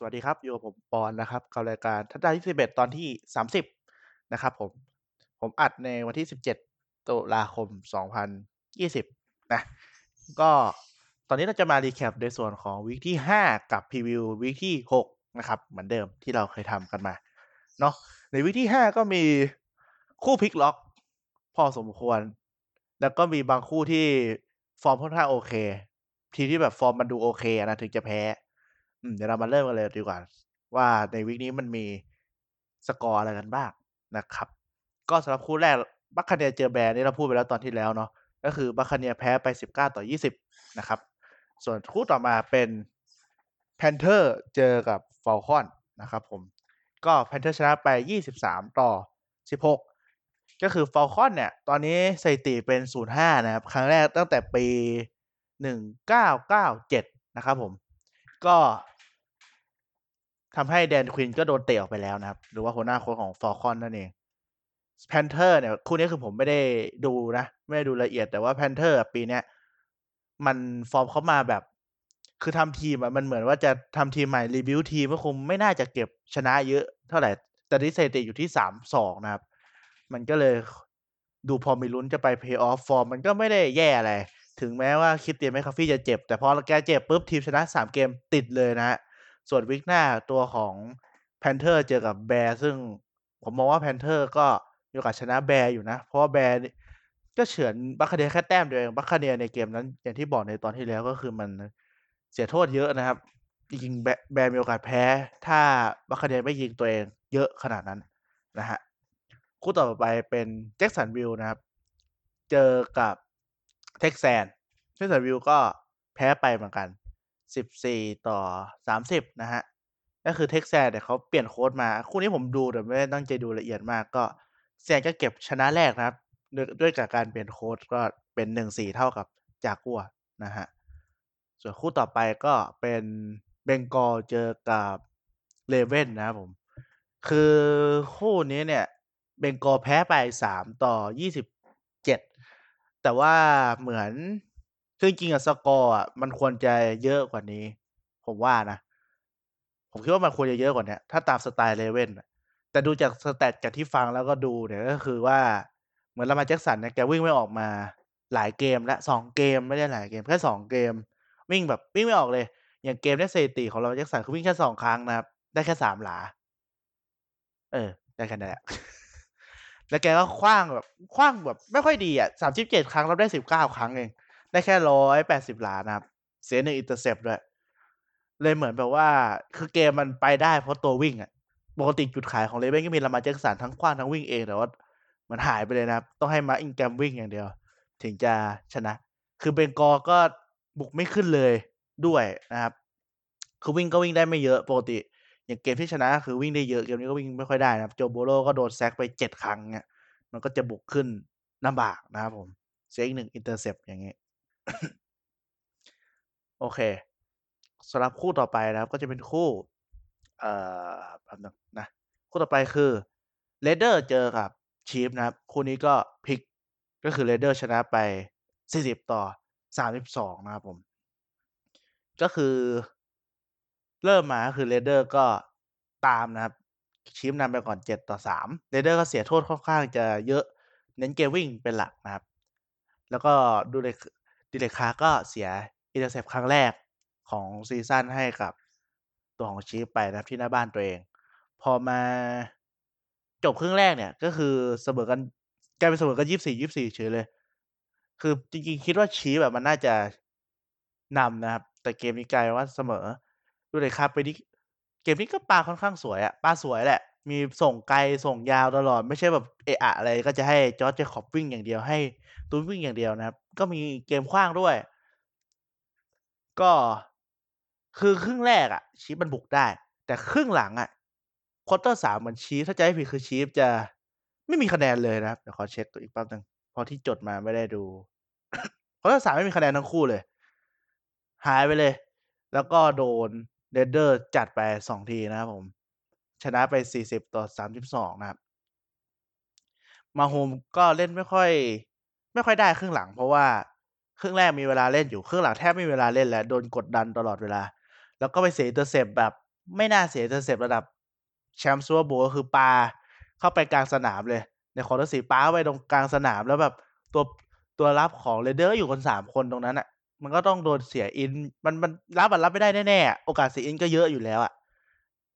สวัสดีครับ อยู่กับผมปอนนะครับกับรายการทัศดาที่11ตอนที่30นะครับผม ผมอัดในวันที่17ตุลาคม2020นยี่สิบนะ ก็ตอนนี้เราจะมารีแคปในส่วนของวีคที่5กับพรีวิววีคที่6นะครับเหมือนเดิมที่เราเคยทำกันมาเนาะในวีคที่5ก็มีคู่พลิกล็อก พอสมควร แล้วก็มีบางคู่ที่ฟอร์มค่อนข้างโอเค ทีที่แบบฟอร์มมันดูโอเคนะถึงจะแพ้ อืม เดี๋ยวเรามาเริ่มกันเลยดีกว่า ว่าใน week นี้มันมีสกอร์อะไรกันบ้างนะครับ ก็สำหรับคู่แรก Buccaneers เจอ Bears นี่เราพูดไปแล้วตอนที่แล้วเนาะก็คือ Buccaneers แพ้ไป 19 ต่อ 20 นะครับ ส่วนคู่ต่อมาเป็น Panthers เจอกับ Falcons นะครับผมก็ Panthers ชนะไป 23 ต่อ 16 ก็คือ Falcons เนี่ย ตอนนี้สถิติเป็น 0-5 นะครับ ครั้งแรกตั้งแต่ปี 1997 นะครับผม ก็ ทำให้ Dan Quinn ก็โดนเตะออกไปแล้วนะครับ หรือว่าหัวหน้าโค้ชของ Falcons นั่นเอง Panthers เนี่ย คู่นี้คือผมไม่ได้ดูนะ ไม่ได้ดูละเอียดแต่ว่า Panthers ปีเนี้ยมันฟอร์มเขามาแบบ คือทำทีมอะมันเหมือนว่าจะทำทีมใหม่ rebuild ทีมก็คงไม่น่าจะเก็บชนะเยอะเท่าไหร่ แต่ที่สถิติอยู่ที่สามสองนะครับ มันก็เลยดูพอมีลุ้นจะไปเพย์ออฟฟอร์มมันก็ไม่ได้แย่อะไร ถึงแม้ว่า Christian McCaffrey จะเจ็บ แต่พอแกเจ็บปุ๊บทีมชนะสามเกมติดเลยนะฮะ ส่วน week หน้าตัวของ Panthers เจอกับ Bears ซึ่งผมมองว่า Panthers ก็มีโอกาสชนะ Bears อยู่นะ เพราะว่า Bears ก็เฉือน Buccaneers แค่แต้มเดียวเอง Buccaneers ในเกมนั้น อย่างที่บอกในตอนที่แล้วก็คือมันเสียโทษเยอะนะครับจริงๆแบ Bears มีโอกาสแพ้ ถ้า Buccaneers ไม่ยิงตัวเองเยอะขนาดนั้นนะฮะคู่ต่อไปเป็น Jacksonville นะครับ เจอกับ Texans Jacksonville ก็แพ้ไปเหมือนกัน 14 ต่อ 30 นะฮะ ก็คือ Texans เนี่ยเขาเปลี่ยนโค้ชมา คู่นี้ผมดูแต่ไม่ได้ตั้งใจดูละเอียดมากก็ Texans ก็เก็บชนะแรกนะครับด้วยด้วยกับการเปลี่ยนโค้ชก็เป็น 1-4 เท่ากับจากัวนะฮะ ส่วนคู่ต่อไปก็เป็น Bengals เจอกับ Ravens นะครับผม คือคู่นี้เนี่ย Bengals แพ้ไป 3 ต่อ 27 แต่ว่าเหมือน คือจริงๆอะสกอร์อะมันควรจะเยอะกว่านี้ ผมว่านะ ผมคิดว่ามันควรจะเยอะกว่านี้ถ้าตามสไตล์ Ravens แต่ดูจาก stat จากที่ฟังแล้วก็ดูเนี่ยก็คือว่าเหมือน Lamar Jackson เนี่ยแกวิ่งไม่ออกมาหลายเกมและสองเกมไม่ได้หลายเกมแค่สองเกม วิ่งแบบวิ่งไม่ออกเลย อย่างเกมนี้สถิติของ Lamar Jackson คือวิ่งแค่สองครั้งนะครับ ได้แค่สามหลา เออ ได้แค่นั้นแหละแล้วแกก็ขว้างแบบขว้างแบบ ไม่ค่อยดีอะสามสิบเจ็ดครั้งเราได้สิบเก้าครั้งเอง ได้แค่ร้อยแปดสิบหลานะครับ เสียหนึ่ง intercept ด้วย เลยเหมือนแบบว่า คือเกมมันไปได้เพราะตัววิ่งอะปกติจุดขายของ Ravens ก็มี Lamar Jackson ทั้งขว้างทั้งวิ่งเอง แต่ว่ามันหายไปเลยนะครับ ต้องให้มา Ingram วิ่งอย่างเดียว ถึงจะชนะ คือ Bengals ก็บุกไม่ขึ้นเลยด้วยนะครับ คือวิ่งก็วิ่งได้ไม่เยอะปกติ อย่างเกมที่ชนะคือวิ่งได้เยอะเกมนี้ก็วิ่งไม่ค่อยได้นะครับ Joe Burrow ก็โดน sack ไปเจ็ดครั้งเนี่ยมันก็จะบุกขึ้นลำบากนะครับผมเสียอีกหนึ่ง intercept อย่างนี้ โอเคสำหรับคู่ต่อไปนะครับ ก็จะเป็นคู่ เอ่อแป๊บนึงนะ คู่ต่อไปคือ Raiders เจอกับ Chiefs นะครับ คู่นี้ก็พลิกก็คือ Raiders ชนะไป 40 ต่อ 32 นะครับผม ก็คือ เริ่มมาคือ Raiders ก็ตามนะครับ Chiefs นำไปก่อน 7 ต่อ 3 Raiders ก็เสียโทษค่อนข้างจะเยอะเน้นเกมวิ่งเป็นหลักนะครับ แล้วก็ดูเลย Derek Carr ก็เสียintercept ครั้งแรกของ season ให้กับตัวของ Chiefs ไปนะครับที่หน้าบ้านตัวเอง พอมาจบครึ่งแรกเนี่ย ก็คือเสมอกันกลายเป็นเสมอกันยี่สี่ยี่สี่เฉยเลย คือจริงๆ คิดว่า Chiefs แบบมันน่าจะนำนะครับ แต่เกมนี้กลายว่าเสมอ Derek Carr ปีนี้เกมนี้ก็ปาค่อนข้างสวยอะปาสวยแหละ มีส่งไกลส่งยาวตลอด ไม่ใช่แบบเอะอะอะไรก็จะให้จอร์จเจคอบวิ่งอย่างเดียวให้ตูนวิ่งอย่างเดียวนะครับ ก็มีเกมขว้างด้วย ก็คือครึ่งแรกอะ Chiefs มันบุกได้ แต่ครึ่งหลังอะ quarter สามเหมือน Chiefs ถ้าจะให้ผิดคือ Chiefs จะไม่มีคะแนนเลยนะครับเดี๋ยวขอเช็คตัวอีกแป๊บนึงเพราะที่จดมาไม่ได้ดู quarter สามไม่มีคะแนนทั้งคู่เลย หายไปเลย แล้วก็โดน Raiders จัดไปสองทีนะครับผม ชนะไปสี่สิบต่อสามสิบสองนะครับ Mahomes ก็เล่นไม่ค่อย ไม่ค่อยได้ครึ่งหลัง เพราะว่าครึ่งแรกมีเวลาเล่นอยู่ครึ่งหลังแทบไม่มีเวลาเล่นแล้วโดนกดดันตลอดเวลา แล้วก็ไปเสีย intercept แบบ ไม่น่าเสีย intercept ระดับแชมป์ Super Bowl ก็คือปาเข้าไปกลางสนามเลย ใน quarter 4ปาเข้าไปตรงกลางสนามแล้วแบบตัวตัวรับของ Raiders ก็อยู่กัน3คนตรงนั้นน่ะ มันก็ต้องโดนเสีย int มันมันรับอะรับไม่ได้แน่ๆโอกาสเสีย int ก็เยอะอยู่แล้วอะ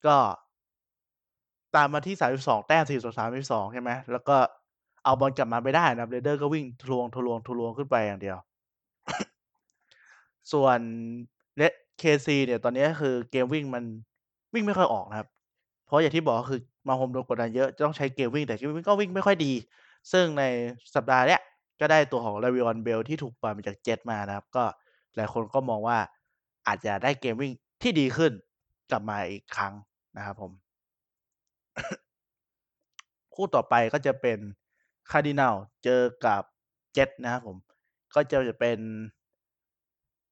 ก็ตามมาที่32แต้ม42-32ใช่ไหมแล้วก็ เอาบอลกลับมาไม่ได้นะครับ Raiders ก็วิ่งทะลวงๆๆขึ้นไปอย่างเดียว ส่วนเละ KC เนี่ยตอนนี้คือเกมวิ่งมันวิ่งไม่ค่อยออกนะครับ เพราะอย่างที่บอกคือ Mahomes โดนกดดันเยอะต้องใช้เกมวิ่งแต่เกมวิ่งก็วิ่งไม่ค่อยดี ซึ่งในสัปดาห์เนี้ยก็ได้ตัวของ Le'Veon Bell ที่ถูกปล่อยมาจาก Jets มานะครับ ก็หลายคนก็มองว่าอาจจะได้เกมวิ่งที่ดีขึ้นกลับมาอีกครั้งนะครับผม คู่ต่อไปก็จะเป็น Cardinals เจอกับ Jets นะครับผม ก็จะจะเป็น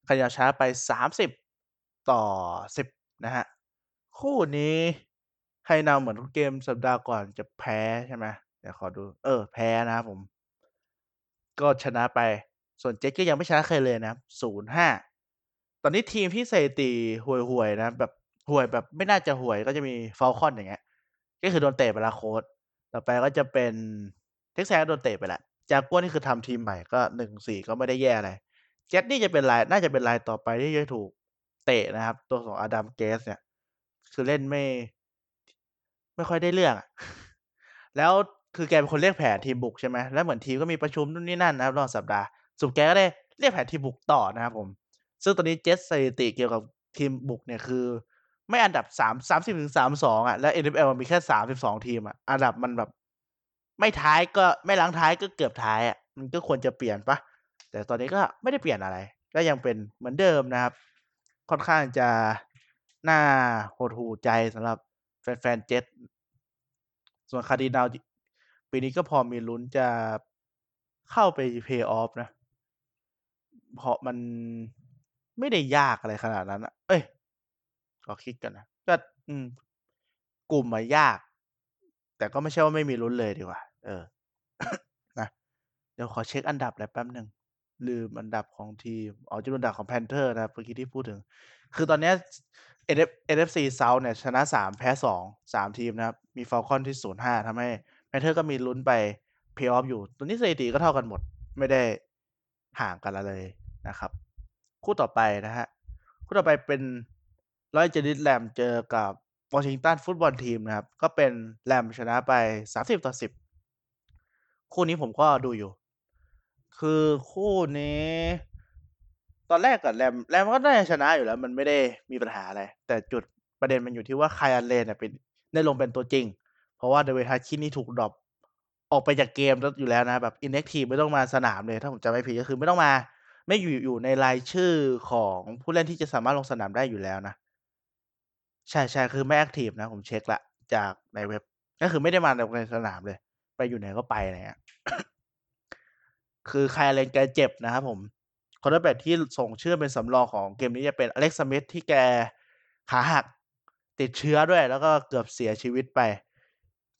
Cardinals ชนะไป 30-10 นะครับคู่นี้ Cardinals เหมือนทุกเกมสัปดาห์ก่อนจะแพ้ใช่ไหมเดี๋ยวขอดู เออ แพ้นะครับผม ก็ชนะไป ส่วน Jets ก็ยังไม่ชนะใครเลยนะครับ0-5ตอนนี้ทีมที่สถิติห่วยๆนะ แบบห่วยแบบไม่น่าจะห่วยก็จะมี Falcons อย่างเงี้ย ก็คือโดนเตะไปล้วโค้ชต่อไปก็จะเป็น Texans ก็โดนเตะไปแล้ว Jaguars นี่คือทำทีมใหม่ก็1-4ก็ไม่ได้แย่อะไร Jets นี่จะเป็นรายน่าจะเป็นรายต่อไปที่จะถูกเตะนะครับ ตัวของ Adam Gase เนี่ย คือเล่นไม่ ไม่ค่อยได้เรื่องอแล้วคือแกเป็นคนเรียกแผนทีมบุกใช่ไหมแล้วเหมือนทีมก็มีประชุมนู่นนี่นั่นนะครับระหว่างสัปดาห์สรุปแกก็ได้เรียกแผนทีมบุกต่อนะครับผม ซึ่งตอนนี้ Jets สถิติเกี่ยวกับทีมบุกเนี่ยคือ ไม่อันดับ3 30-32องอะ แล้ว NFL มันมีแค่32ทีมอะ อันดับมันแบบ ไม่ท้ายก็ไม่หลังท้ายก็เกือบท้ายอะมันก็ควรจะเปลี่ยนปล่าแต่ตอนนี้ก็ไม่ได้เปลี่ยนอะไร ก็ยังเป็นเหมือนเดิมนะครับ ค่อนข้างจะน่าหดหูใจสำหรับแฟนๆ Jets ส่วน Cardinals จปีนี้ก็พอมีลุ้นจะเข้าไป Play-off นะ เพราะมันไม่ได้ยากอะไรขนาดนั้นอะเอ๊ยขอคิดก่อนนะ ก็ อืม กลุ่มอะยาก แต่ก็ไม่ใช่ว่าไม่มีลุ้นเลยดีกว่า เออนะเดี๋ยวขอเช็กอันดับหน่อยแป๊บหนึ่งลืมอันดับของทีมอ๋อจะดูอันดับของ Panthers นะเมื่อกี้ที่พูดถึง คือตอนนี้ย NF NFC South เนี่ย ชนะ3แพ้2 3ทีมนะครับ มี Falcons ที่0-5ทำให้ Panthers ก็มีลุ้นไป Play-off อยู่ตอนนี้สถิติก็เท่ากันหมด ไม่ได้ห่างกันอะไรเลยนะครับ คู่ต่อไปนะครับคู่ต่อไปเป็น Los Angeles Rams เจอกับ Washington Football Team นะครับ ก็เป็น Rams ชนะไป30-10 คู่นี้ผมก็ดูอยู่ คือคู่นี้ ตอนแรกอะ Rams Rams ก็น่าจะชนะอยู่แล้ว มันไม่ได้มีปัญหาอะไร แต่จุดประเด็นมันอยู่ที่ว่า Kyle Allen เนี่ยเป็นได้ลงเป็นตัวจริง เพราะว่า Dwayne Haskins นี่ถูกดรอปออกไปจากเกมแล้วอยู่แล้วนะ แบบ inactive ไม่ต้องมาสนามเลย ถ้าผมจำไม่ผิดก็คือไม่ต้องมา ไม่อยู่อยู่ในรายชื่อของผู้เล่นที่จะสามารถลงสนามได้อยู่แล้วนะ ใช่ๆคือไม่แอ็กทิฟนะ ผมเช็กแล้วจากในเว็บ ก็คือไม่ได้มาในสนามเลย ไปอยู่ไหนก็ไปอะไรเงี้ยคือ Kyle Allen แกเจ็บนะครับผม Quarterback ที่ส่งชื่อเป็นสำรองของเกมนี้จะเป็น Alex Smith ที่แกขาหักติดเชื้อด้วย แล้วก็เกือบเสียชีวิตไป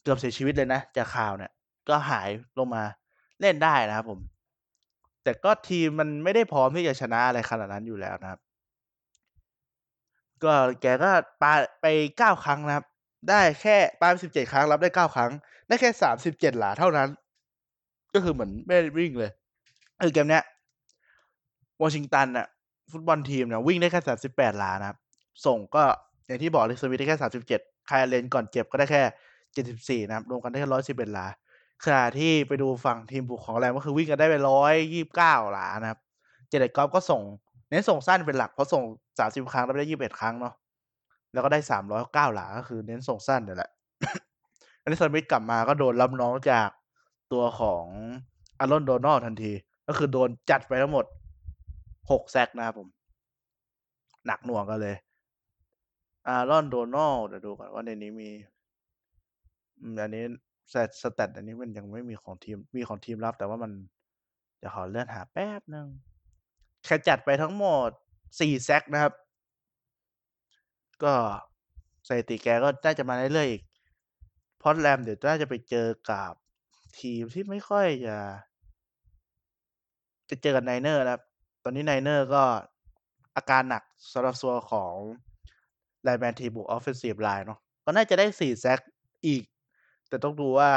เกือบเสียชีวิตเลยนะ จากข่าวเนี่ย ก็หายลงมาเล่นได้นะครับผม แต่ก็ทีมมันไม่ได้พร้อมที่จะชนะอะไรขนาดนั้นอยู่แล้วนะครับ ก็แกก็ปาไป9ครั้งนะครับ ได้แค่ปาไป17ครั้งรับได้9ครั้ง ได้แค่37หลาเท่านั้น ก็คือเหมือนไม่ได้วิ่งเลยคือเกมเนี้ย Washington น่ะฟุตบอลทีมเนี่ยวิ่งได้แค่38หลานะครับ ส่งก็อย่างที่บอก Alex Smith ได้แค่37 Kyle Allen ก่อนเจ็บก็ได้แค่74นะครับรวมกันได้แค่111หลาขณะที่ไปดูฝั่งทีมบุกของ Rams ก็คือวิ่งกันได้ไป129หลานะครับ Jared Goff ก็ส่งเน้นส่งสั้นเป็นหลักเพราะส่ง30ครั้งรับได้21ครั้งเนาะ แล้วก็ได้309หลาก็คือเน้นส่งสั้นเนี่ยแหละ Alex Smith กลับมาก็โดนรับน้องจากตัวของ Aaron Donald ทันที ก็คือโดนจัดไปทั้งหมด6แซกนะครับผม หนักหน่วงกันเลย Aaron Donald เดี๋ยวดูก่อนว่าในนี้มีอันนี้ stat stat อันนี้มันยังไม่มีของทีม มีของทีมรับ แต่ว่ามันเดี๋ยวขอเลื่อนหาแป๊บนึงแกจัดไปทั้งหมด4 sack นะครับ ก็สถิติแกก็น่าจะมาเรื่อยๆอีกเพราะ Rams เดี๋ยวน่าจะไปเจอกับทีมที่ไม่ค่อยจะจะเจอกับ Niners นะครับตอนนี้ Niners ก็อาการหนักสำหรับตัวของ lineman ทีบวก offensive line เนาะก็น่าจะได้สี่ sack อีก แต่ต้องดูว่า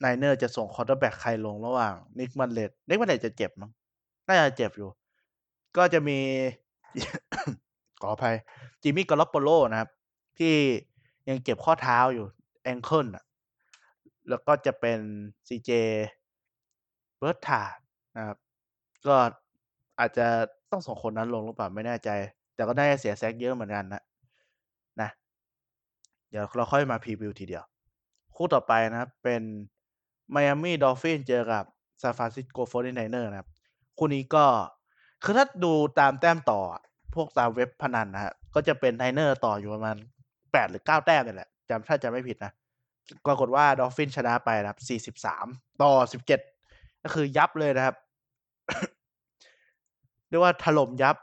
Niner จะส่ง quarterback ใครลงระหว่าง Nick Mullens Nick Mullens จะเจ็บมั้งน่าจะเจ็บอยู่ ก็จะมี ขออภัย Jimmy Garoppolo นะครับ ที่ยังเจ็บข้อเท้าอยู่ ankle อะแล้วก็จะเป็น C.J. Beathard นะครับ ก็อาจจะต้องส่งคนนั้นลงหรือเปล่าไม่แน่ใจ แต่ก็ได้เสีย sack เยอะเหมือนกันนะนะ เดี๋ยวเราค่อยมา preview ทีเดียว คู่ต่อไปนะครับ เป็น Miami Dolphin เจอกับซานฟรานซิสโก 49er นะครับ คู่นี้ก็คือถ้าดูตามแต้มต่อ พวกตามเว็บพนันนะฮะก็จะเป็น Niner ต่ออยู่ประมาณแปดหรือเก้าแต้มนี่แหละจำถ้าจะไม่ผิดนะปรากฏว่า Dolphin ชนะไปนะครับสี่สิบสามต่อสิบเจ็ดก็คือยับเลยนะครับเรียกว่าถล่มยับ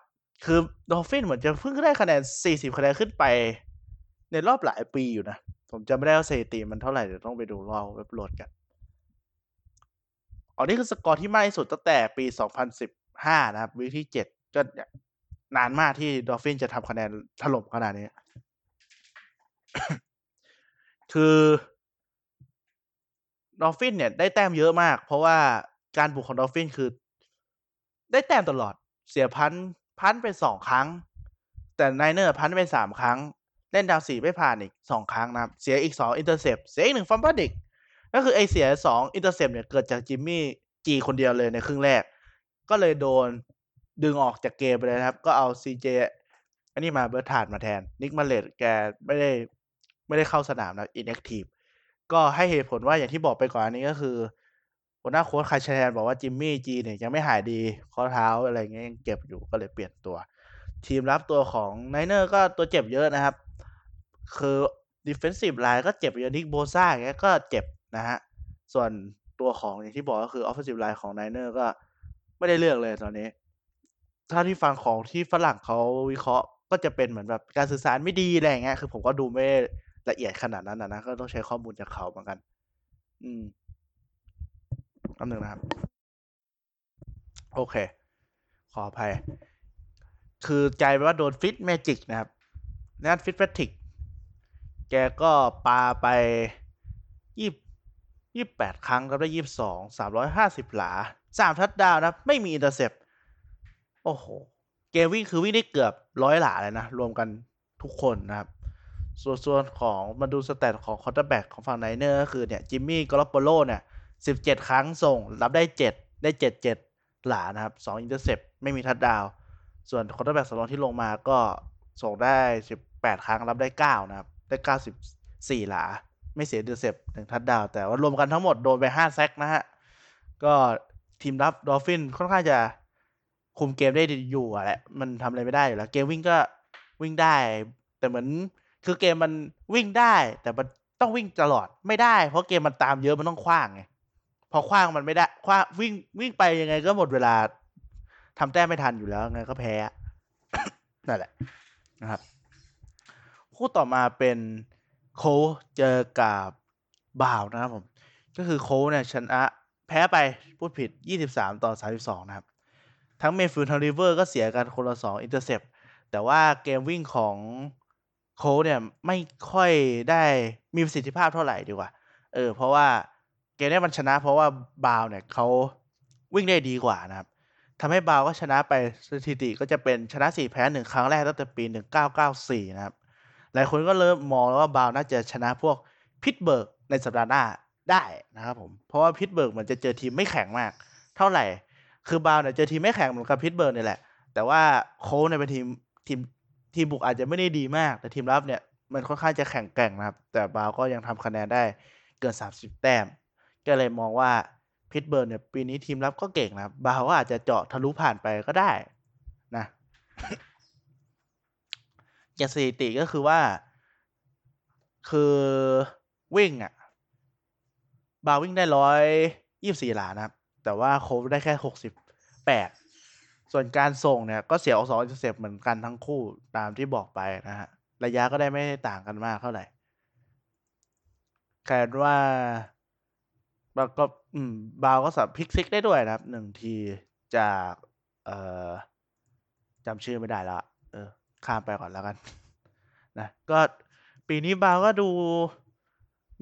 คือ Dolphin เหมือนจะเพิ่งได้คะแนนสี่สิบคะแนนขึ้นไป ในรอบหลายปีอยู่นะ ผมจำไม่ได้ว่าสถิติมันเท่าไหร่เดี๋ยวต้องไปดูรอเว็บโหลดกันอ๋อนี่คือสกอร์ที่มากที่สุดตั้งแต่ปี 2015 นะครับวีที่ 7 ก็ นานมากที่ Dolphin จะทำคะแนนถล่มขนาดนี้ คือ Dolphin เนี่ยได้แต้มเยอะมาก เพราะว่าการบุกของ Dolphin คือ ได้แต้มตลอด เสีย punt punt ไปสองครั้ง แต่ Niner punt ไปสามครั้ง เล่น down สี่ไม่ผ่านอีกสองครั้งนะครับ เสียอีกสอง intercept เสียอีกหนึ่ง fumble ดิกก็คือไอเสียสอง intercept เนี่ยเกิดจาก Jimmy G คนเดียวเลยในครึ่งแรก ก็เลยโดน ดึงออกจากเกมไปเลยนะครับ ก็เอา C.J.อันนี้มา Beathard มาแทน Nick Mullens แกไม่ได้ไม่ได้เข้าสนามนะ inactiveก็ให้เหตุผลว่าอย่างที่บอกไปก่อนอันนี้ก็คือหัวหน้าโค้ช Kyle Shanahan บอกว่า Jimmy G เนี่ยยังไม่หายดีข้อเท้าอะไรเงี้ยยังเจ็บอยู่ก็เลยเปลี่ยนตัว ทีมรับตัวของ Niner ก็ตัวเจ็บเยอะนะครับ คือ defensive line ก็เจ็บเยอะ Nick Bosa เงี้ยก็เจ็บนะฮะส่วนตัวของอย่างที่บอกก็คือ offensive line ของ Niner ก็ไม่ได้เรื่องเลยตอนนี้ ถ้าที่ฟังของที่ฝรั่งเขาวิเคราะห์ก็จะเป็นเหมือนแบบการสื่อสารไม่ดีอะไรอย่างเงี้ยคือผมก็ดูไม่ละเอียดขนาดนั้นนะนะก็ต้องใช้ข้อมูลจากเขาเหมือนกัน อืมอันหนึ่งนะครับ โอเค ขออภัย คือใจว่าโดน Fitzmagic นะครับนั่น Fitzmagic แกก็ปาไปยี่ยี่แปดครั้งครับได้ยี่สองสามร้อยห้าสิบหลาสามทัดดาวนะ ไม่มี intercept โอ้โห เกมวิ่งคือวิ่งได้เกือบร้อยหลาเลยนะ รวมกันทุกคนนะครับ ส่วนส่วนของมาดู stat ของ quarterback ของฝั่ง Niner ก็คือเนี่ย Jimmy Garoppolo เนี่ยสิบเจ็ดครั้งส่ง รับได้เจ็ดได้เจ็ดเจ็ดหลานะครับสอง intercept ไม่มีทัดดาว ส่วน quarterback สำรองที่ลงมาก็ส่งได้สิบแปดครั้งรับได้เก้านะครับ ได้เก้าสิบสี่หลา ไม่เสีย intercept หนึ่งทัดดาว แต่ว่ารวมกันทั้งหมดโดนไปห้า sack นะฮะ ก็ทีมรับ Dolphin ค่อนข้างจะ คุมเกมได้ดีอยู่อะแหละมันทำอะไรไม่ได้อยู่แล้ว เกมวิ่งก็วิ่งได้ แต่เหมือนคือเกมมันวิ่งได้ แต่มันต้องวิ่งตลอดไม่ได้ เพราะเกมมันตามเยอะมันต้องคว้างไงพอคว้างมันไม่ได้คว้างวิ่งวิ่งไปยังไงก็หมดเวลาทำแต้มไม่ทันอยู่แล้วไงก็แพ้ นั่นแหละนะครับ คู่ต่อมาเป็นโคเจอกับบาวนะครับผม ก็คือโคเนี่ยชนะ แพ้ไปพูดผิด 23 ต่อ 32 นะครับ ทั้ง Mayfield ทั้งริเวอร์ก็เสียกันคนละ2 intercept แต่ว่าเกมวิ่งของโคเนี่ยไม่ค่อยได้มีประสิทธิภาพเท่าไหร่ดีกว่า เออ เพราะว่าเกมนี้มันชนะ เพราะว่าบาวเนี่ยเขาวิ่งได้ดีกว่านะครับทำให้บาวก็ชนะไปสถิติก็จะเป็นชนะ 4 แพ้1ครั้งแรกตั้งแต่ปี 1994 นะครับ หลายคนก็เริ่มมองแล้วว่าบาวน่าจะชนะพวกPittsburgh ในสัปดาห์หน้าได้นะครับผม เพราะว่า Pittsburgh มันจะเจอทีมไม่แข็งมาก เท่าไหร่ คือบาวเนี่ยเจอทีมไม่แข็งเหมือนกับ Pittsburgh นี่แหละ แต่ว่าโค้ชเนี่ยเป็นทีมทีมทีมบุกอาจจะไม่ได้ดีมาก แต่ทีมรับเนี่ยมันค่อนข้างจะแข็งแกร่งนะครับ แต่บาวก็ยังทำคะแนนได้เกิน 30 แต้ม ก็เลยมองว่า Pittsburgh เนี่ยปีนี้ทีมรับก็เก่งนะครับบาวก็อาจจะเจาะทะลุผ่านไปก็ได้นะอย่างสถิติก็คือว่า คือวิ่งอะ บาวิ่งได้ร้อยยี่สี่หลานะครับ แต่ว่าโคฟได้แค่หกสิบแปดส่วนการส่งเนี่ยก็เสียออกสองอินเตอร์เหมือนกันทั้งคู่ตามที่บอกไปนะฮะ ระยะก็ได้ไม่ต่างกันมากเท่าไหร่แค่ว่าบาก็อืมบาวก็สับ pick six ได้ด้วยนะครับหนึ่งทีจากเอ่อจำชื่อไม่ได้แล้วเออข้ามไปก่อนแล้วกันนะก็ปีนี้บาวก็ดู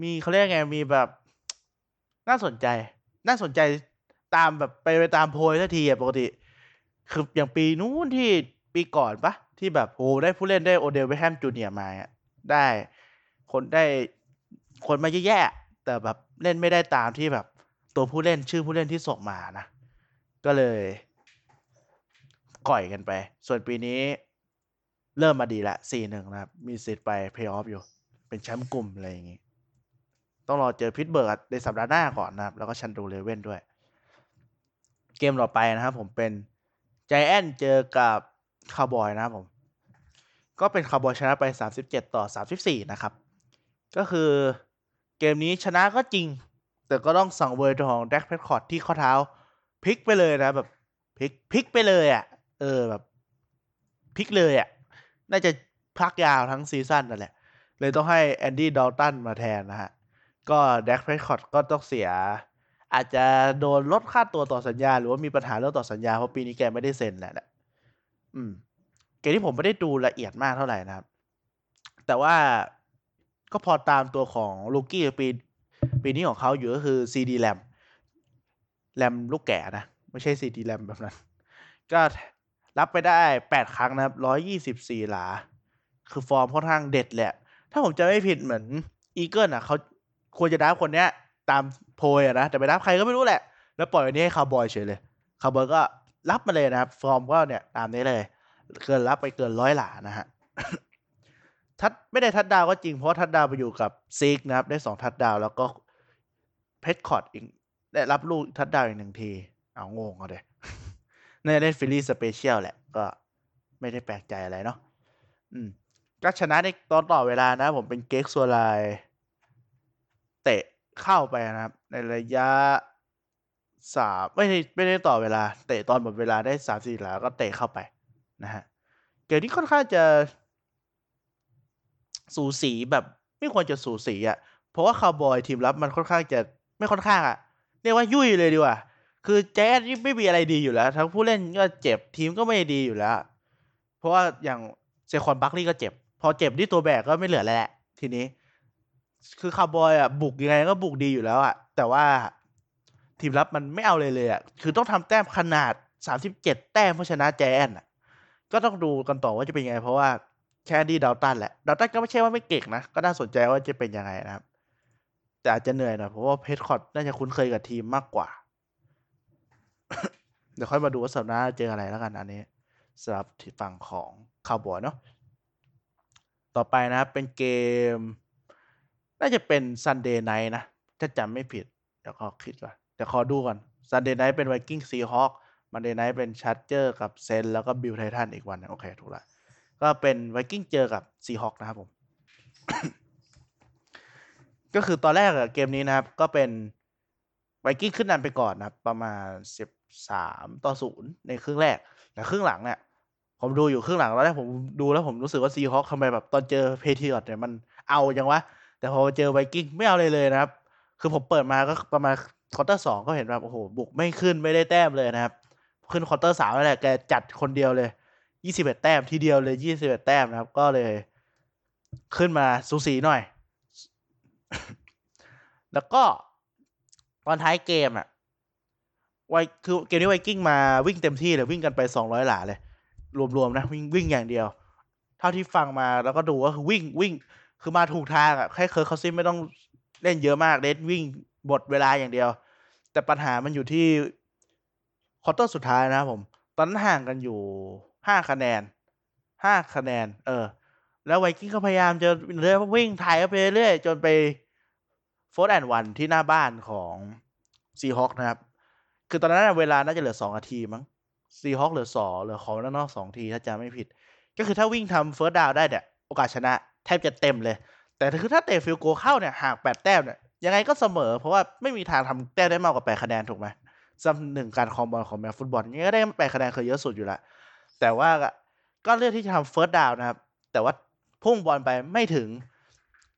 มีเขาเรียกไงมีแบบน่าสนใจ น่าสนใจ ตามแบบไปไปตามโพยทันทีอะปกติ คืออย่างปีนู้นที่ปีก่อนปะที่แบบโอ้ได้ผู้เล่นได้โอเดลเวแฮมจูเนียร์มาอะได้คนได้คนมาเยอะแยะแต่แบบเล่นไม่ได้ตามที่แบบ ตัวผู้เล่นชื่อผู้เล่นที่ส่งมานะ ก็เลยก่อยกันไป ส่วนปีนี้เริ่มมาดีละสี่หนึ่งนะครับ มีสิทธิ์ไปเพย์ออฟอยู่ เป็นแชมป์กลุ่มอะไรอย่างงี้ ต้องรอเจอ Pittsburgh ในสัปดาห์หน้าก่อนนะครับ แล้วก็ชันดู Raven ด้วย เกมต่อไปนะครับผมเป็นใจแอนเจอกับคาร์บอยนะครับผม ก็เป็นคาร์บอยชนะไป 37 ต่อ 34 นะครับ ก็คือเกมนี้ชนะก็จริง แต่ก็ต้องสั่งเวอร์ของ Dak Prescott ที่ข้อเท้าพลิกไปเลยนะแบบพลิกพลิกไปเลยอะ่ะ เออแบบพลิกเลยอะ่ะ น่าจะพักยาวทั้ง season นั่นแหละ เลยต้องให้ Andy Dalton มาแทนนะฮะ ก็ Dak Prescott ก็ต้องเสีย อาจจะโดนลดค่าตัวต่อสัญญา หรือว่ามีปัญหาเรื่องต่อสัญญาเพราะปีนี้แกไม่ได้เซ็นแหละอืม เกมที่ผมไม่ได้ดูละเอียดมากเท่าไหร่นะครับ แต่ว่าก็พอตามตัวของ rookie ปีปีนี้ของเขาอยู่ก็คือ CeeDee Lamb Lamb ลูกแกะนะ ไม่ใช่ CD RAM แบบนั้น ก็รับไปได้แปดครั้งนะครับร้อยยี่สิบสี่หลา คือฟอร์มค่อนข้างเด็ดแหละ ถ้าผมจะไม่ผิดเหมือน Eagle อะเขาควรจะ draft คนเนี้ย ตามโพยอะนะแต่ไป draft ใครก็ไม่รู้แหละ แล้วปล่อยอันนี้ให้คาร์บอยเฉยเลยคาร์บอยก็รับมาเลยนะครับ ฟอร์มก็เนี่ยตามนี้เลย เกินรับไปเกินร้อยหลานะฮะทัดไม่ได้ทัดดาวก็จริงเพราะทัดดาวไปอยู่กับซิกนะครับ ได้สองทัดดาวแล้วก็เพชรคอร์ดอีกได้รับลูกทัดดาวอีกหนึ่งที เอางงเอาเลยในเล่นฟิลลี่สเปเชียลแหละ ก็ไม่ได้แปลกใจอะไรเนาะอืมก็ชนะในตอนต่อเวลานะ ผมเป็นเก๊กซัวไล เข้าไปนะครับ ในระยะสามไม่ได้ไม่ได้ต่อเวลา เตะตอนหมดเวลาได้สามสี่หลาก็เตะเข้าไปนะฮะเกมนี้ค่อนข้างจะสูสีแบบไม่ควรจะสูสีอะ่ะ เพราะว่าคาวบอยทีมรับมันค่อนข้างจะไม่ค่อนข้างอะ่ะเรียกว่ายุ่ยเลยดีกว่า คือแจ๊สนี่ไม่มีอะไรดีอยู่แล้ว ทั้งผู้เล่นก็เจ็บทีมก็ไม่ดีอยู่แล้ว เพราะว่าอย่างเซคอนบัคลี่ก็เจ็บ พอเจ็บที่ตัวแบกก็ไม่เหลือแล้วแหละทีนี้ คือคาวบอยอะบุกยังไงก็บุกดีอยู่แล้วอะ แต่ว่าทีมรับมันไม่เอาเลยเลยอะ คือต้องทำแต้มขนาดสามสิบเจ็ดแต้มเพื่อชนะแจนอะ ก็ต้องดูกันต่อว่าจะเป็นยังไง เพราะว่าแค่ดีดาวตันแหละดาวตันก็ไม่ใช่ว่าไม่เก่งนะ ก็น่าสนใจว่าจะเป็นยังไงนะครับ แต่อาจจะเหนื่อยหน่อยเพราะว่าเพชรคอร์ดน่าจะคุ้นเคยกับทีมมากกว่า เดี๋ยวค่อยมาดูว่าสัปดาห์เจออะไรแล้วกันอันนี้สำหรับฝั่งของคาวบอยเนาะ ต่อไปนะครับเป็นเกม น่าจะเป็น Sunday Night นะ ถ้าจำไม่ผิด เดี๋ยวขอคิดก่อนเดี๋ยวขอดูก่อน Sunday Night เป็น Viking Seahawk Monday Night เป็น Charger กับ Saint แล้วก็ Bill Titan อีกวันโอเค ถูกละ ก็เป็นไวกิ้งเจอกับ Seahawk นะครับผม ก็คือตอนแรกเกมนี้นะครับ ก็เป็นไวกิ้งขึ้นนำไปก่อนนะครับ ประมาณสิบสามต่อศูนย์ในครึ่งแรก แต่ครึ่งหลังเนี่ยผมดูอยู่ครึ่งหลังตอนแรกผมดูแล้วผมรู้สึกว่า Seahawk ทำไมแบบตอนเจอ Patriot เนี่ยมันเอายังวะ แต่พอเจอไวกิ้งไม่เอาเลยเลยนะครับ คือผมเปิดมาก็ประมาณ quarter สองก็เห็นแบบโอ้โหบุกไม่ขึ้นไม่ได้แต้มเลยนะครับ ขึ้น quarter สามแล้วแหละแกจัดคนเดียวเลยยี่สิบเอ็ดแต้มทีเดียวเลยยี่สิบเอ็ดแต้มนะครับ ก็เลย ขึ้นมาสูสีหน่อย แล้วก็ตอนท้ายเกมอะไวคือเกมนี้ไวกิ้งมาวิ่งเต็มที่เลยวิ่งกันไปสองร้อยหลาเลย รวมๆนะวิ่งวิ่งอย่างเดียว เท่าที่ฟังมาแล้วก็ดูก็คือวิ่งวิ่ง คือมาถูกทางอะแค่ Kirk Cousins ไม่ต้องเล่นเยอะมากเล่นวิ่งบทเวลาอย่างเดียว แต่ปัญหามันอยู่ที่ quarter สุดท้ายนะครับผม ตอนนั้นห่างกันอยู่ห้าคะแนนห้าคะแนน เออ แล้วไวกิ้งก็พยายามจะเรื่อยวิ่งถ่ายไปเรื่อยจนไป fourth and one ที่หน้าบ้านของ Seahawk นะครับ คือตอนนั้นเวลาน่าจะเหลือสองนาทีมั้ง Seahawk เหลือสองเหลือขอเวลานอกสองทีถ้าจำไม่ผิด ก็คือถ้าวิ่งทำ first down ได้เนี่ยโอกาสชนะ แทบจะเต็มเลย แต่คือถ้าเตะ field goal เข้าเนี่ยห่างแปดแต้มเนี่ยยังไงก็เสมอ เพราะว่าไม่มีทางทำแต้มได้มากกว่าแปดคะแนนถูกไหมสำหรับหนึ่งการครองบอลของอเมริกันฟุตบอลยังไงก็ได้แปดคะแนนคือเยอะสุดอยู่แล้วแต่ว่าก็เลือกที่จะทำเฟิร์สดาวนะครับ แต่ว่าพุ่งบอลไปไม่ถึง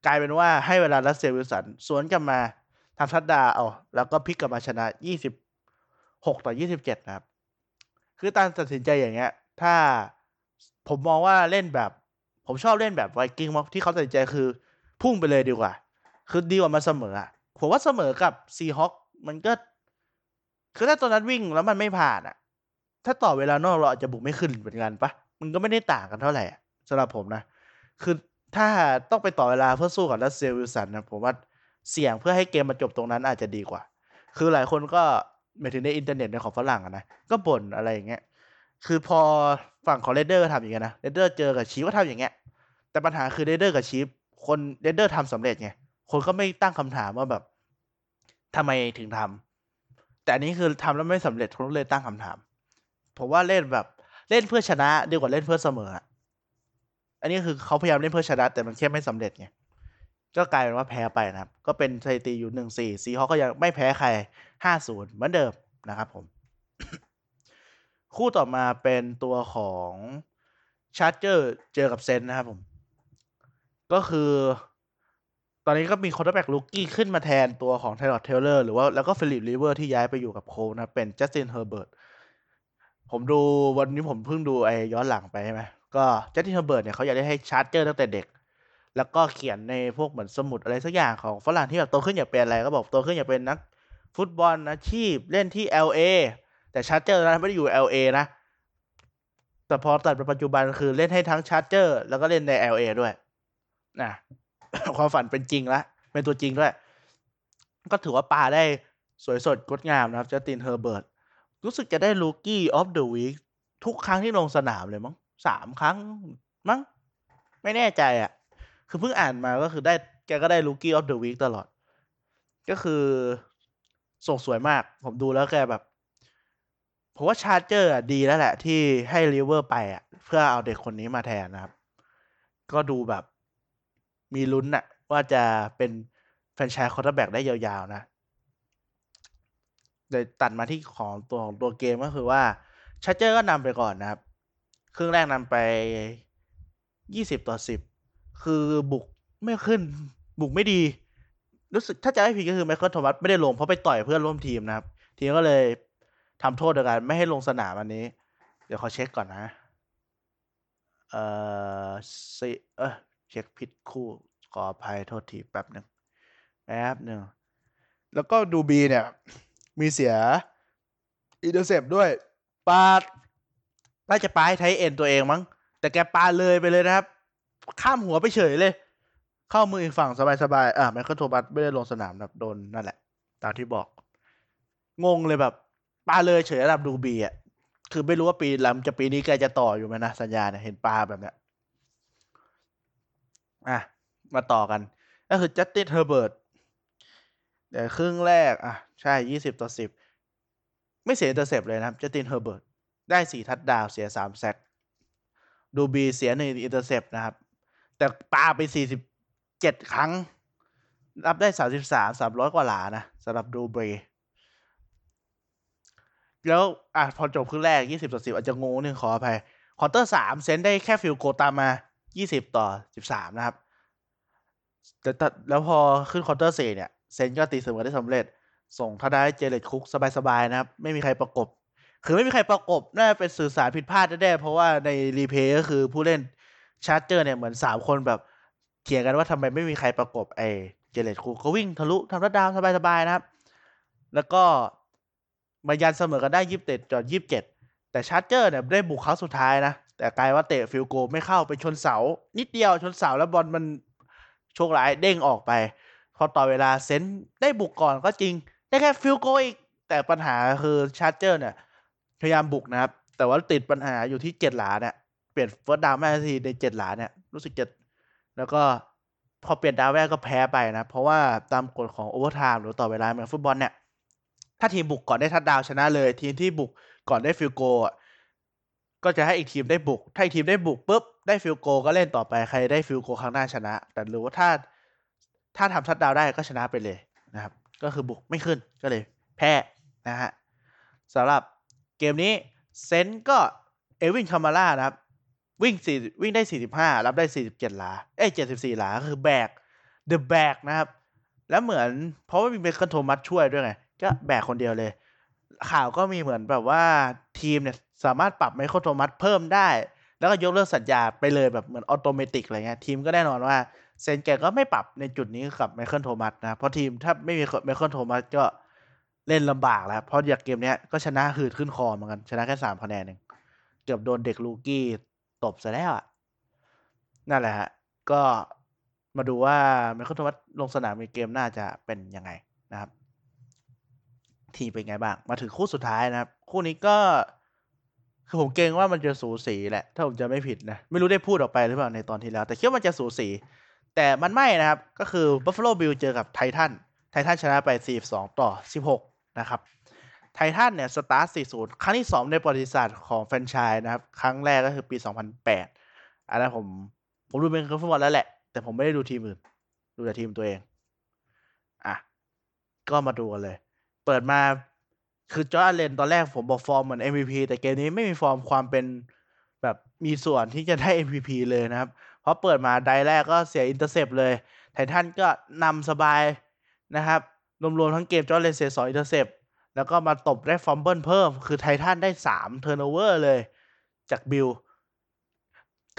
กลายเป็นว่าให้เวลาลัสเซลวิลสันสวนกลับมาทำทัดดาวเอาแล้วก็พลิกกลับมาชนะยี่สิบหกต่อยี่สิบเจ็ดนะครับ คือการตัดสินใจอย่างเงี้ย ถ้าผมมองว่าเล่นแบบ ผมชอบเล่นแบบไวกิ้งมากที่เขาตัดใจคือ พุ่งไปเลยดีกว่า คือดีกว่ามาเสมออะผมว่าเสมอกับซีฮอคมันก็ คือถ้าตอนนั้นวิ่งแล้วมันไม่ผ่านอะถ้าต่อเวลานอกเราอาจจะบุกไม่ขึ้นเหมือนกันปะมันก็ไม่ได้ต่างกันเท่าไหร่สำหรับผมนะ คือถ้าต้องไปต่อเวลาเพื่อสู้กับ Russell Wilson นะผมว่าเสี่ยงเพื่อให้เกมมาจบตรงนั้นอาจจะดีกว่า คือหลายคนก็หมายถึงในอินเทอร์เน็ตในของฝรั่งอะนะ ก็บ่นอะไรอย่างเงี้ย คือพอฝั่งของ Raider ก็ทำอย่างเงี้ยนะ Raider เจอกับ Chief ก็ทำอย่างเงี้ย แต่ปัญหาคือ Raider กับ Chief คน Raider ทำสำเร็จไงคนก็ไม่ตั้งคำถามว่าแบบทำไมถึงทำแต่อันนี้คือทำแล้วไม่สำเร็จคนก็เลยตั้งคำถามผมว่าเล่นแบบเล่นเพื่อชนะดีกว่าเล่นเพื่อเสมออันนี้คือเขาพยายามเล่นเพื่อชนะแต่มันแค่ไม่สำเร็จไงก็กลายเป็นว่าแพ้ไปนะครับ ก็เป็นสถิติอยู่หนึ่งสี่ซีเขาก็ยังไม่แพ้ใครห้าศูนย์เหมือนเดิมนะครับผม คู่ต่อมาเป็นตัวของชาร์เจอร์เจอกับเซนนะครับผม ก็คือ ตอนนี้ก็มี quarterback rookie ขึ้นมาแทนตัวของ Tyrod Taylor หรือว่าแล้วก็ Philip Rivers ที่ย้ายไปอยู่กับ Colt นะเป็น Justin Herbert ผมดูวันนี้ผมเพิ่งดูไอ้ย้อนหลังไปใช่ไหมก็ Justin Herbert เนี่ยเขาอยากได้ให้ Charger ตั้งแต่เด็ก แล้วก็เขียนในพวกเหมือนสมุดอะไรสักอย่างของฝรั่งที่แบบโตขึ้นอยากเป็นอะไรก็บอกโตขึ้นอยากเป็นนัก ฟุตบอลอาชีพเล่นที่ LA แต่ Charger นั้นไม่ได้อยู่ LA นะ แต่พอตัดเป็นปัจจุบันคือเล่นให้ทั้ง Charger แล้วก็เล่นใน LA ด้วยนะความฝันเป็นจริงละ เป็นตัวจริงด้วย ก็ถือว่าปาได้สวยสดงดงามนะครับ Justin Herbert รู้สึกจะได้ Rookie of the Week ทุกครั้งที่ลงสนามเลยมั้งสามครั้งมั้งไม่แน่ใจอะ่ะ คือเพิ่งอ่านมาก็คือได้แกก็ได้ Rookie of the Week ตลอด ก็คือส่งสวยมาก ผมดูแล้วแกแบบ ผมว่า Charger ดีแล้วแหละ ที่ให้ลิเวอร์ไปอะ เพื่อเอาเด็กคนนี้มาแทนนะครับ ก็ดูแบบมีลุ้นอะว่าจะเป็น franchise quarterback ได้ยาวๆนะเลยตัดมาที่ของตัวของตัวเกมก็คือว่า Charger ก็นำไปก่อนนะครับ ครึ่งแรกนำไปยี่สิบต่อสิบคือบุกไม่ขึ้น บุกไม่ดี รู้สึกถ้าจะไม่ผิดก็คือ Michael Thomas ไม่ได้ลงเพราะไปต่อยเพื่อนร่วมทีมนะครับ ทีมก็เลย ทำโทษโดยการไม่ให้ลงสนามอันนี้ เดี๋ยวขอเช็คก่อนนะ เออสิเออเช็คผิดคู่ขออภัยโทษทีแป๊บหนึ่งแป๊บหนึ่งแล้วก็ Drew Brees เนี่ย มีเสีย intercept ด้วย ปาน่าจะปาให้ tight end ตัวเองมั้ง แต่แกปาเลยไปเลยนะครับ ข้ามหัวไปเฉยเลย เข้ามืออีกฝั่งสบายๆอะไมเคิลโทบัสไม่ได้ลงสนามแบบโดนนั่นแหละ ตามที่บอก งงเลยแบบ ปาเลยเฉยระดับดูบีอะคือไม่รู้ว่าปีลำจะปีนี้แกจะต่ออยู่ไหมนะสัญญาเนี่ยเห็นปลาแบบเนี้ยอะมาต่อกัน ก็คือจัสตินเฮอร์เบิร์ตเดี๋ยวครึ่งแรก อะ ใช่ยี่สิบต่อสิบไม่เสียอินเตอร์เซปเลยนะครับจัสตินเฮอร์เบิร์ตได้สี่ทัดดาวเสียสามแซกDrew Brees เสียหนึ่ง intercept นะครับ แต่ปาไปสี่สิบเจ็ดครั้ง รับได้สามสิบสามสามร้อยกว่าหลานะสำหรับ Drew Brees แล้วอะพอจบครึ่งแรกยี่สิบต่อสิบอาจจะงงนึงขออภัย quarter สาม Saint ได้แค่ field goal ตามมายี่สิบต่อสิบสามนะครับแต่แล้วพอขึ้น quarter สี่เนี่ย Saint ก็ตีเสมอได้สำเร็จ ส่งทาได้ Jared Cook สบายๆนะครับ ไม่มีใครประกบ คือไม่มีใครประกบ น่าจะเป็นสื่อสารผิดพลาดแน่ๆเพราะว่าใน replay ก็คือผู้เล่น Charger เนี่ยเหมือนสามคนแบบเถียงกันว่าทำไมไม่มีใครประกบไอ Jared Cook ก็วิ่งทะลุทำรัดดาวสบายๆนะครับ แล้วก็ มายันเสมอกันได้ยี่สิบเจ็ดต่อยี่สิบเจ็ดแต่ Charger เนี่ยได้บุกครั้งสุดท้ายนะ แต่กลายว่าเตะ field goal ไม่เข้าไปชนเสา นิดเดียวชนเสาแล้วบอลมันโชคร้ายเด้งออกไป พอต่อเวลา Saintได้บุกก่อนก็จริง ได้แค่ field goal อีก แต่ปัญหาคือ Charger เนี่ยพยายามบุกนะครับ แต่ว่าติดปัญหาอยู่ที่เจ็ดหลาเนี่ยเปลี่ยน first down แม่ทีในเจ็ดหลาเนี่ยรู้สึกจะแล้วก็พอเปลี่ยนดาวแรกก็แพ้ไปนะ เพราะว่าตามกฎของ overtime หรือต่อเวลาเหมือนฟุตบอลเนี่ย ถ้าทีมบุกก่อนได้ทัดดาวชนะเลย ทีมที่บุกก่อนได้ field goal ก็จะให้อีกทีมได้บุก ถ้าอีกทีมได้บุกปุ๊บได้ field goal ก็เล่นต่อไปใครได้ field goal ครั้งหน้าชนะ แต่หรือว่าถ้าถ้าทำทัดดาวได้ก็ชนะไปเลยนะครับ ก็คือบุกไม่ขึ้นก็เลย แพ้นะฮะสำหรับเกมนี้ Saint ก็ Alvin Kamara นะครับ วิ่งสี่วิ่งได้สี่สิบห้ารับได้สี่สิบเจ็ดหลาเอ้ยเจ็ดสิบสี่หลาคือแบก the แบกนะครับ แล้วเหมือนเพราะว่ามีเบคอนโทมัสช่วยด้วยไง ก็แบกคนเดียวเลย ข่าวก็มีเหมือนแบบว่าทีมเนี่ยสามารถปรับ Michael Thomas เพิ่มได้ แล้วก็ยกเลิกสัญญาไปเลยแบบเหมือน automatic อะไรเงี้ยทีมก็แน่นอนว่าSaint แกก็ไม่ปรับในจุดนี้กับ Michael Thomas นะ เพราะทีมถ้าไม่มี Michael Thomas ก็เล่นลำบากแล้ว เพราะอยากเกมเนี้ยก็ชนะหืดขึ้นคอเหมือนกัน ชนะแค่สามคะแนนเองเกือบโดนเด็ก rookie ตบซะแล้วอะนั่นแหละฮะก็มาดูว่า Michael Thomas ลงสนามในเกมน่าจะเป็นยังไงนะครับ ทีเป็นไงบ้าง มาถึงคู่สุดท้ายนะครับ คู่นี้ก็ คือผมเกรงว่ามันจะสูสีแหละ ถ้าผมจะไม่ผิดนะ ไม่รู้ได้พูดออกไปหรือเปล่าในตอนที่แล้ว แต่คิดว่ามันจะสูสี แต่มันไม่นะครับ ก็คือ Buffalo Bill เจอกับ Titan Titan ชนะไป 42 ต่อ 16 นะครับ ไททันเนี่ยสตาร์ท 40 ครั้งที่ 2 ในประวัติศาสตร์ของแฟรนไชส์นะครับ ครั้งแรกก็คือปี 2008 อันนั้นผม ผมดูเป็นฟุตบอลแล้วแหละ แต่ผมไม่ได้ดูทีมอื่น ดูแต่ทีมตัวเอง อะ ก็มาดูกันเลย เปิดมาคือ Josh Allen ตอนแรกผมบอกฟอร์มเหมือน MVP แต่เกมนี้ไม่มีฟอร์มความเป็นแบบมีส่วนที่จะได้ MVP เลยนะครับ เพราะเปิดมาไดแรกก็เสีย intercept เลย ไททันก็นำสบายนะครับ รวมๆทั้งเกม Josh Allen เสียสอง intercept แล้วก็มาตบได้ fumble เพิ่ม คือไททันได้สาม turnover เลยจากบิล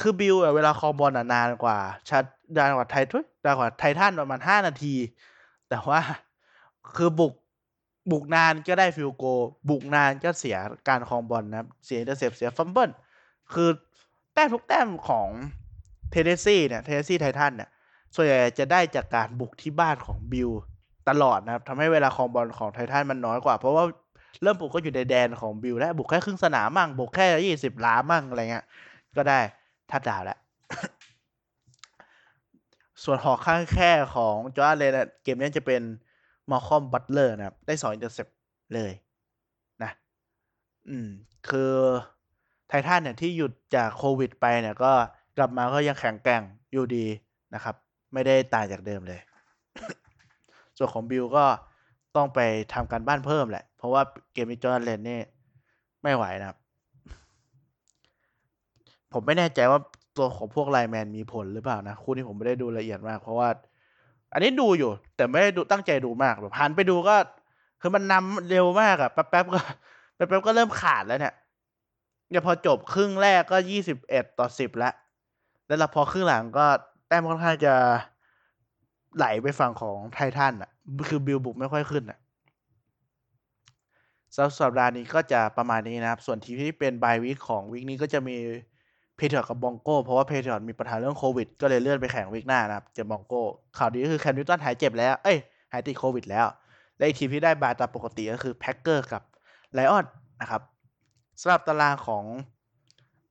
คือบิลเวลาครองบอลนานกว่าชัดนานกว่าไททุยนานกว่าไททันประมาณห้านาที แต่ว่าคือบุก บุกนานก็ได้ field goal บุกนานก็เสียการครองบอลนะครับ เสีย intercept เสีย fumble คือแต้มทุกแต้มของ Tennessee เนี่ย Tennessee Titan เนี่ยส่วนใหญ่จะได้จากการบุกที่บ้านของบิลตลอดนะครับทำให้เวลาครองบอลของไททันมันน้อยกว่า เพราะว่าเริ่มบุกก็อยู่ในแดนของบิลแล้วบุกแค่ครึ่งสนามมั่งบุกแค่ยี่สิบหลามั่งอะไรเงี้ยก็ได้ทัดดาวแล้วส่วนหอกข้างแคร่ของ Josh Allenเกมนี้จะเป็น Malcolm Butler นะครับ ได้สอง intercept เลยนะ อืม คือไททันเนี่ยที่หยุดจากโควิดไปเนี่ยก็กลับมาก็ยังแข็งแกร่งอยู่ดีนะครับ ไม่ได้ตายจากเดิมเลย ส่วนของบิลก็ต้องไปทำการบ้านเพิ่มแหละ เพราะว่าเกมนี้ Josh Allen นี่ไม่ไหวนะครับ ผมไม่แน่ใจว่าตัวของพวก lineman มีผลหรือเปล่านะ คู่นี้ผมไม่ได้ดูละเอียดมาก เพราะว่า อันนี้ดูอยู่ แต่ไม่ได้ดูตั้งใจดูมากแบบหันไปดูก็ คือมันนำเร็วมากอะแป๊บๆก็แป๊บๆก็เริ่มขาดแล้วเนี่ยเนี่ยพอจบครึ่งแรกก็ยี่สิบเอ็ดต่อสิบแล้วแล้วพอครึ่งหลังก็แต้มค่อนข้างจะไหลไปฝั่งของไททันอะคือบิลบุกไม่ค่อยขึ้นอะสัปดาห์นี้ก็จะประมาณนี้นะครับ ส่วนทีมที่เป็น bye week ของ week นี้ก็จะมี Patriot กับ Bronco เพราะว่า Patriot มีปัญหาเรื่องโควิด ก็เลยเลื่อนไปแข่ง week หน้านะครับเจอ Broncoข่าวดีก็คือ Cam Newton หายเจ็บแล้วเอ้ยหายติดโควิด แล้วและอีกทีมที่ได้ bye ตามปกติก็คือ Packer กับ Lion นะครับสำหรับตารางของ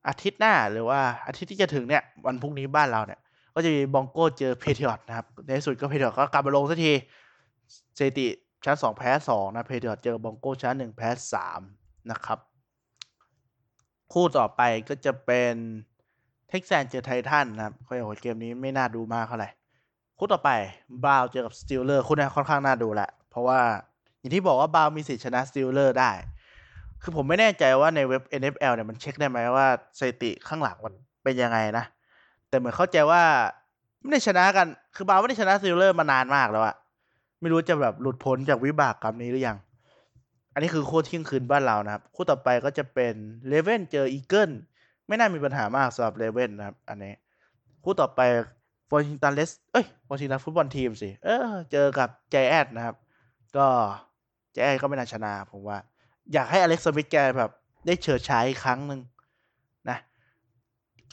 อาทิตย์หน้าหรือว่าอาทิตย์ที่จะถึงเนี่ยวันพรุ่งนี้บ้านเราเนี่ย ก็จะมี Bronco เจอ Patriot นะครับ ในที่สุดก็ Patriot ก็กลับมาลงสักทีสถิติชนะสองแพ้สองนะ Patriot เจอ Bronco ชนะหนึ่งแพ้สามนะครับ คู่ต่อไปก็จะเป็นTexan เจอไททันนะครับก็อย่างเกมนี้ไม่น่าดูมากเท่าไหร่ คู่ต่อไป Brown เจอกับ Steeler คู่นี้ค่อนข้างน่าดูแหละ เพราะว่าอย่างที่บอกว่า Brown มีสิทธิ์ชนะ Steeler ได้ คือผมไม่แน่ใจว่าในเว็บ NFL เนี่ยมันเช็คได้ไหมว่าสถิติข้างหลังมันเป็นยังไงนะ แต่เหมือนเข้าใจว่าไม่ได้ชนะกัน คือ Brown ไม่ได้ชนะ Steeler มานานมากแล้วอะไม่รู้จะแบบหลุดพ้นจากวิบากกรรมนี้หรือยัง อันนี้คือคู่เที่ยงคืนบ้านเรานะครับ คู่ต่อไปก็จะเป็นRaven เจอ Eagle ไม่น่ามีปัญหามากสำหรับ Raven นะครับ อันนี้ คู่ต่อไปวอชิงตันเลสเอ้ย Washington Football Team สิ เออ เจอกับ Giant นะครับ ก็ Giant ก็ไม่น่าชนะผมว่า อยากให้ Alex Smith แกแบบ ได้เฉิดฉายอีกครั้งหนึ่งนะ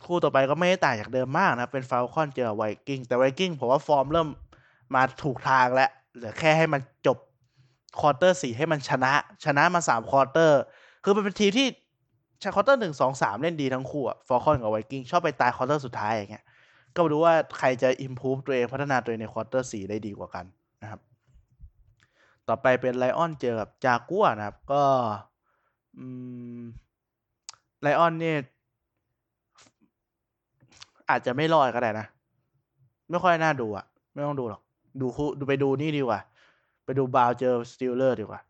คู่ต่อไปก็ไม่ได้ต่างจากเดิมมากนะ เป็น Falcon เจอไวกิ้ง แต่ไวกิ้งผมว่าฟอร์มเริ่มมาถูกทางแล้ว เหลือแค่ให้มันจบ quarter สี่ให้มันชนะ ชนะมาสาม quarter คือมันเป็นทีมที่ช quarter หนึ่งสองสามเล่นดีทั้งคู่อะ Falcon กับไวกิ้งชอบไปตาย quarter สุดท้ายอย่างเงี้ยก็มาดูว่าใครจะ improve ตัวเองพัฒนาตัวเองใน quarter สี่ได้ดีกว่ากันนะครับ ต่อไปเป็น Lion เจอกับจากัวนะครับ ก็ Lion เนี่ยอาจจะไม่รอดก็ได้นะ ไม่ค่อยน่าดูอะไม่ต้องดูหรอก ดูคู่ดูไปดูนี่ดีกว่า ไปดู Browns เจอ Steelers ดีกว่า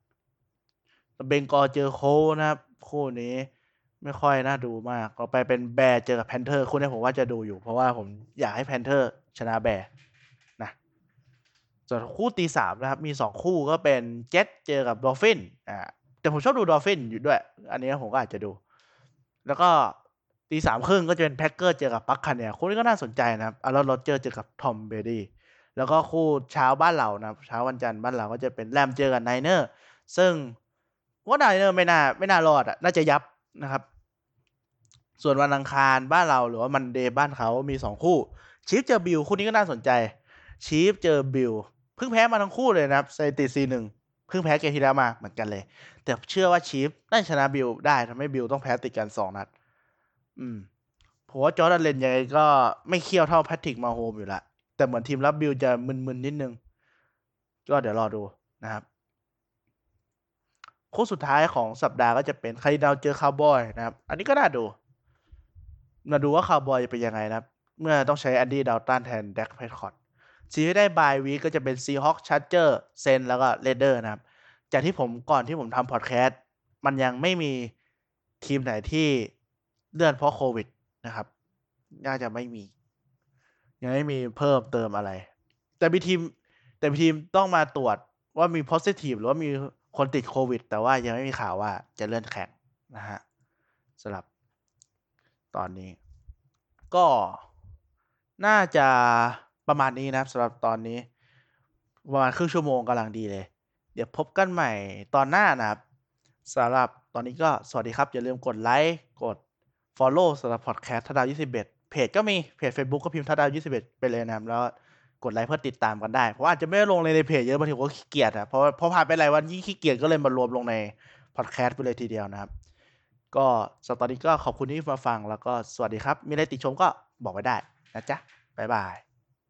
Bengals เจอ Colts นะครับ คู่นี้ไม่ค่อยน่าดูมากต่อไปเป็น Bears เจอกับ Panthers คู่นี้ผมว่าจะดูอยู่ เพราะว่าผมอยากให้ Panthers ชนะ Bears นะส่วนคู่ตีสามนะครับ มีสองคู่ก็เป็นเจ็ตเจอกับ Dolphins อ่าแต่ผมชอบดู Dolphins อยู่ด้วย อันนี้ผมก็อาจจะดู แล้วก็ตีสามครึ่งก็จะเป็น Packers เจอกับ Buccaneers คู่นี้ก็น่าสนใจนะครับ Aaron Rodgers เจอกับ Tom Brady แล้วก็คู่เช้าบ้านเรานะเช้าวันจันทร์บ้านเราก็จะเป็น Rams เจอกับ Niners ซึ่งว่า Niners ไม่น่าไม่น่ารอดอะน่าจะยับนะครับ ส่วนวันอังคารบ้านเราหรือว่า Monday บ้านเขามีสองคู่ Chiefs เจอ Bills คู่นี้ก็น่าสนใจ Chiefs เจอ Bills เพิ่งแพ้มาทั้งคู่เลยนะครับสถิติสี่หนึ่งเพิ่งแพ้เกมที่แล้วมาเหมือนกันเลย แต่เชื่อว่า Chiefs น่าชนะ Bills ได้ทำให้ Bills ต้องแพ้ติดกันสองนัด อืมผมว่า Josh Allen ยังไงก็ไม่เขี้ยวเท่า Patrick Mahomes อยู่ละ แต่เหมือนทีมรับ Bills จะมึนๆนิดนึง ก็เดี๋ยวรอดูนะครับคู่สุดท้ายของสัปดาห์ก็จะเป็น Cardinals เจอคาวบอยนะครับ อันนี้ก็น่าดู มาดูว่าคาวบอยจะเป็นยังไงนะครับ เมื่อต้องใช้ Andy Dalton แทน Dak Prescott สี่ทีมที่ได้ bye week็จะเป็นซีฮอคชั r เจอร์เซนแล้วก็เรเดอร์นะครับ จากที่ผมก่อนที่ผมทำพอดแคสต์มันยังไม่มีทีมไหนที่เลื่อนเพราะโควิดนะครับ น่าจะไม่มี ยังไม่มีเพิ่มเติมอะไร แต่มีทีม แต่มีทีมต้องมาตรวจว่ามี positive หรือว่ามีคนติดโควิด แต่ว่ายังไม่มีข่าวว่าจะเลื่อนแข่งนะฮะสำหรับตอนนี้ ก็น่าจะประมาณนี้นะครับสำหรับตอนนี้ ประมาณครึ่งชั่วโมงกำลังดีเลย เดี๋ยวพบกันใหม่ตอนหน้านะครับสำหรับตอนนี้ก็สวัสดีครับ อย่าลืมกดไลค์กด Follow สำหรับพอดแคสต์ทดาว21 เพจก็มีเพจ Facebook ก็พิมพ์ทัดดาวยี่สิบเอ็ดไปเลยนะครับแล้วกดไลค์เพื่อติดตามกันได้ เพราะอาจจะไม่ลงในเพจเยอะบางทีผมก็ขี้เกียจอะเพราะพอผ่านไปหลายวันยิ่งขี้เกียจก็เลยมารวมลงในพอดแคสต์ไปเลยทีเดียวนะครับ ก็สตอนนี้ก็ขอบคุณที่มาฟังแล้วก็สวัสดีครับ มีอะไรติชมก็บอกไว้ได้นะจ๊ะบ๊ายบาย